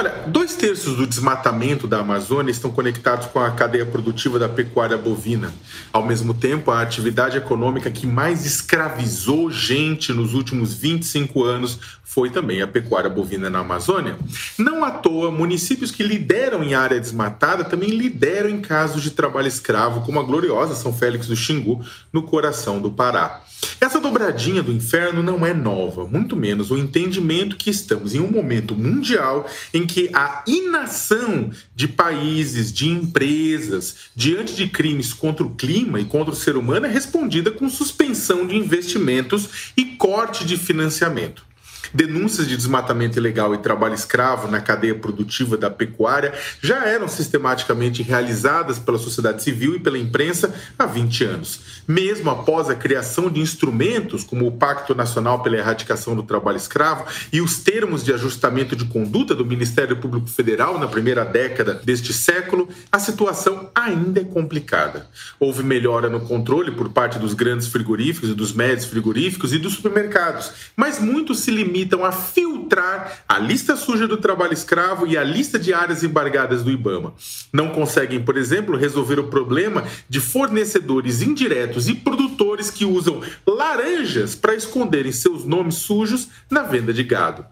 Olha, dois terços do desmatamento da Amazônia estão conectados com a cadeia produtiva da pecuária bovina. Ao mesmo tempo, a atividade econômica que mais escravizou gente nos últimos 25 anos foi também a pecuária bovina na Amazônia. Não à toa, municípios que lideram em área desmatada também lideram em casos de trabalho escravo, como a gloriosa São Félix do Xingu, no coração do Pará. Essa dobradinha do inferno não é nova, muito menos o entendimento que estamos em um momento mundial em que a inação de países, de empresas, diante de crimes contra o clima e contra o ser humano é respondida com suspensão de investimentos e corte de financiamento. Denúncias de desmatamento ilegal e trabalho escravo na cadeia produtiva da pecuária já eram sistematicamente realizadas pela sociedade civil e pela imprensa há 20 anos. Mesmo após a criação de instrumentos como o Pacto Nacional pela Erradicação do Trabalho Escravo e os termos de ajustamento de conduta do Ministério Público Federal na primeira década deste século, a situação ainda é complicada. Houve melhora no controle por parte dos grandes frigoríficos e dos médios frigoríficos e dos supermercados, mas muito se limita limitam a filtrar a lista suja do trabalho escravo e a lista de áreas embargadas do IBAMA. Não conseguem, por exemplo, resolver o problema de fornecedores indiretos e produtores que usam laranjas para esconderem seus nomes sujos na venda de gado.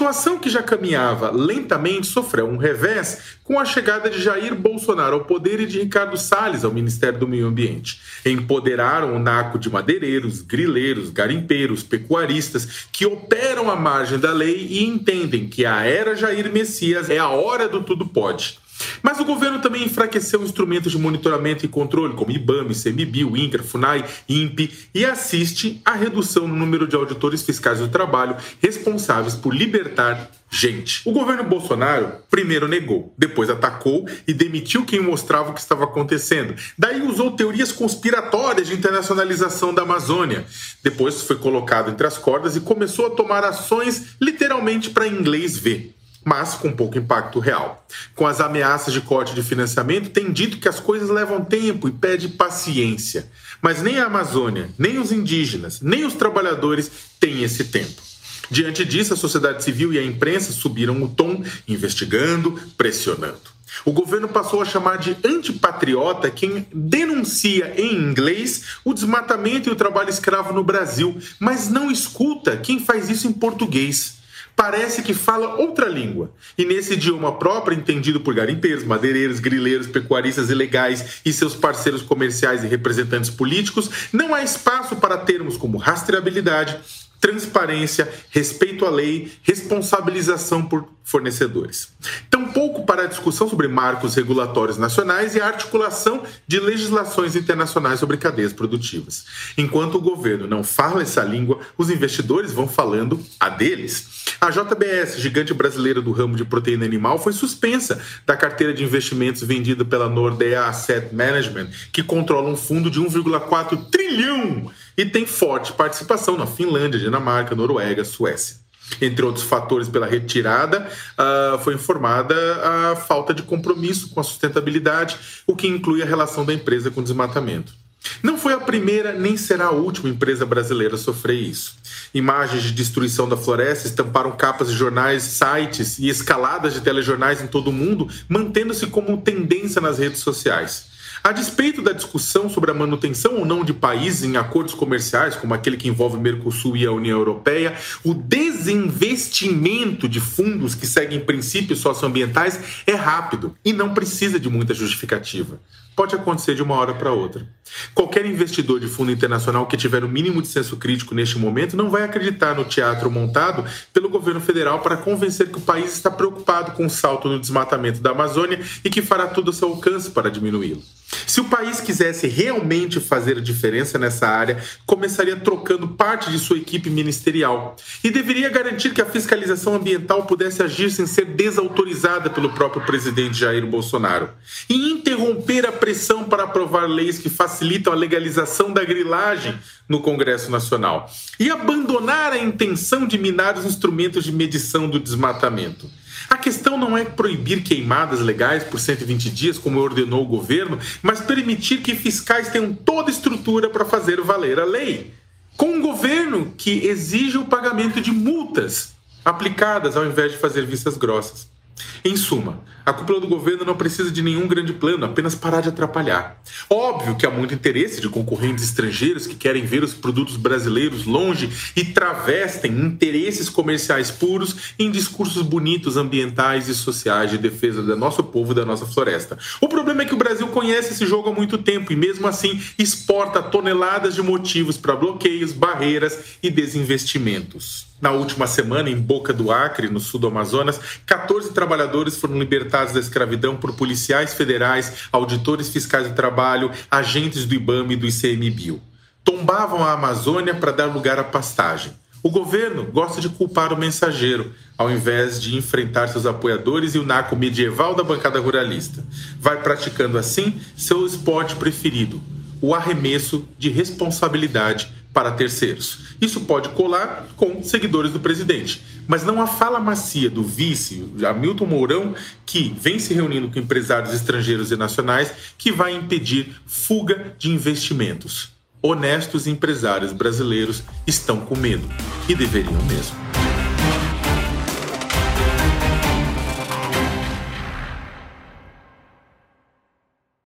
A situação que já caminhava lentamente sofreu um revés com a chegada de Jair Bolsonaro ao poder e de Ricardo Salles ao Ministério do Meio Ambiente. Empoderaram o naco de madeireiros, grileiros, garimpeiros, pecuaristas que operam à margem da lei e entendem que a era Jair Messias é a hora do tudo pode. Mas o governo também enfraqueceu instrumentos de monitoramento e controle, como IBAMA, ICMBio, INCRA, FUNAI, INPE, e assiste à redução no número de auditores fiscais do trabalho responsáveis por libertar gente. O governo Bolsonaro primeiro negou, depois atacou e demitiu quem mostrava o que estava acontecendo. Daí usou teorias conspiratórias de internacionalização da Amazônia. Depois foi colocado entre as cordas e começou a tomar ações literalmente para inglês ver mas com pouco impacto real. Com as ameaças de corte de financiamento, tem dito que as coisas levam tempo e pede paciência. Mas nem a Amazônia, nem os indígenas, nem os trabalhadores têm esse tempo. Diante disso, a sociedade civil e a imprensa subiram o tom, investigando, pressionando. O governo passou a chamar de antipatriota quem denuncia em inglês o desmatamento e o trabalho escravo no Brasil, mas não escuta quem faz isso em português parece que fala outra língua. E nesse idioma próprio, entendido por garimpeiros, madeireiros, grileiros, pecuaristas ilegais e seus parceiros comerciais e representantes políticos, não há espaço para termos como rastreabilidade, transparência, respeito à lei, responsabilização por fornecedores. Tampouco para a discussão sobre marcos regulatórios nacionais e a articulação de legislações internacionais sobre cadeias produtivas. Enquanto o governo não fala essa língua, os investidores vão falando a deles. A JBS, gigante brasileira do ramo de proteína animal, foi suspensa da carteira de investimentos vendida pela Nordea Asset Management, que controla um fundo de 1,4 trilhão e tem forte participação na Finlândia, Dinamarca, Noruega, Suécia. Entre outros fatores pela retirada, uh, foi informada a falta de compromisso com a sustentabilidade, o que inclui a relação da empresa com o desmatamento. Não foi a primeira nem será a última empresa brasileira a sofrer isso. Imagens de destruição da floresta estamparam capas de jornais, sites e escaladas de telejornais em todo o mundo, mantendo-se como tendência nas redes sociais. A despeito da discussão sobre a manutenção ou não de países em acordos comerciais, como aquele que envolve o Mercosul e a União Europeia, o desinvestimento de fundos que seguem princípios socioambientais é rápido e não precisa de muita justificativa pode acontecer de uma hora para outra. Qualquer investidor de fundo internacional que tiver o mínimo de senso crítico neste momento não vai acreditar no teatro montado pelo governo federal para convencer que o país está preocupado com o salto no desmatamento da Amazônia e que fará tudo ao seu alcance para diminuí-lo. Se o país quisesse realmente fazer diferença nessa área, começaria trocando parte de sua equipe ministerial. E deveria garantir que a fiscalização ambiental pudesse agir sem ser desautorizada pelo próprio presidente Jair Bolsonaro. E interromper a pressão para aprovar leis que facilitam a legalização da grilagem no Congresso Nacional. E abandonar a intenção de minar os instrumentos de medição do desmatamento. A questão não é proibir queimadas legais por 120 dias, como ordenou o governo, mas permitir que fiscais tenham toda a estrutura para fazer valer a lei. Com um governo que exige o pagamento de multas aplicadas ao invés de fazer vistas grossas. Em suma, a cúpula do governo não precisa de nenhum grande plano, apenas parar de atrapalhar. Óbvio que há muito interesse de concorrentes estrangeiros que querem ver os produtos brasileiros longe e travestem interesses comerciais puros em discursos bonitos ambientais e sociais de defesa do nosso povo e da nossa floresta. O problema é que o Brasil conhece esse jogo há muito tempo e, mesmo assim, exporta toneladas de motivos para bloqueios, barreiras e desinvestimentos. Na última semana, em Boca do Acre, no sul do Amazonas, 14 trabalhadores foram libertados da escravidão por policiais federais, auditores fiscais do trabalho, agentes do IBAMA e do ICMBio. Tombavam a Amazônia para dar lugar à pastagem. O governo gosta de culpar o mensageiro, ao invés de enfrentar seus apoiadores e o naco medieval da bancada ruralista. Vai praticando assim seu esporte preferido, o arremesso de responsabilidade para terceiros. Isso pode colar com seguidores do presidente, mas não a fala macia do vice, Hamilton Mourão, que vem se reunindo com empresários estrangeiros e nacionais, que vai impedir fuga de investimentos. Honestos empresários brasileiros estão com medo e deveriam mesmo.